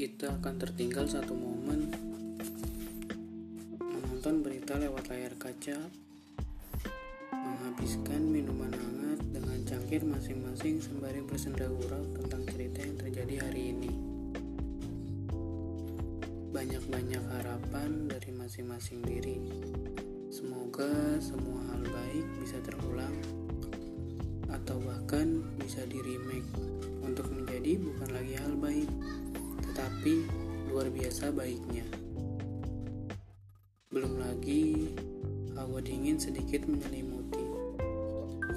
akan tertinggal satu momen menonton berita lewat layar kaca, menghabiskan minuman hangat dengan cangkir masing-masing sembari bersenda gurau tentang cerita yang terjadi hari ini. Banyak-banyak harapan dari masing-masing diri. Semoga semua hal baik bisa terulang atau bahkan bisa di remake untuk menjadi bukan lagi hal baik tetapi luar biasa baiknya. Belum lagi hawa dingin sedikit menyelimuti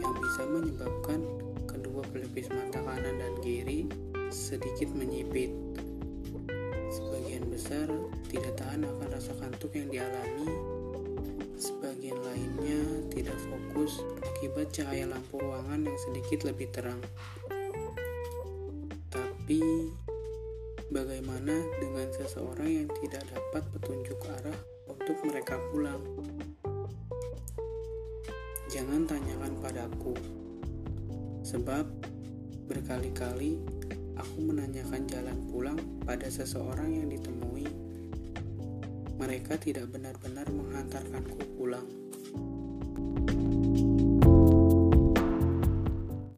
yang bisa menyebabkan kedua pelipis mata kanan dan kiri sedikit menyipit. Sebagian besar tidak tahan akan rasa kantuk yang dialami. Sebagian lainnya tidak fokus akibat cahaya lampu ruangan yang sedikit lebih terang. Tapi Bagaimana dengan seseorang yang tidak dapat petunjuk arah untuk mereka pulang? Jangan tanyakan padaku, sebab berkali-kali aku menanyakan jalan pulang pada seseorang yang ditemui. Mereka tidak benar-benar menghantarkanku pulang.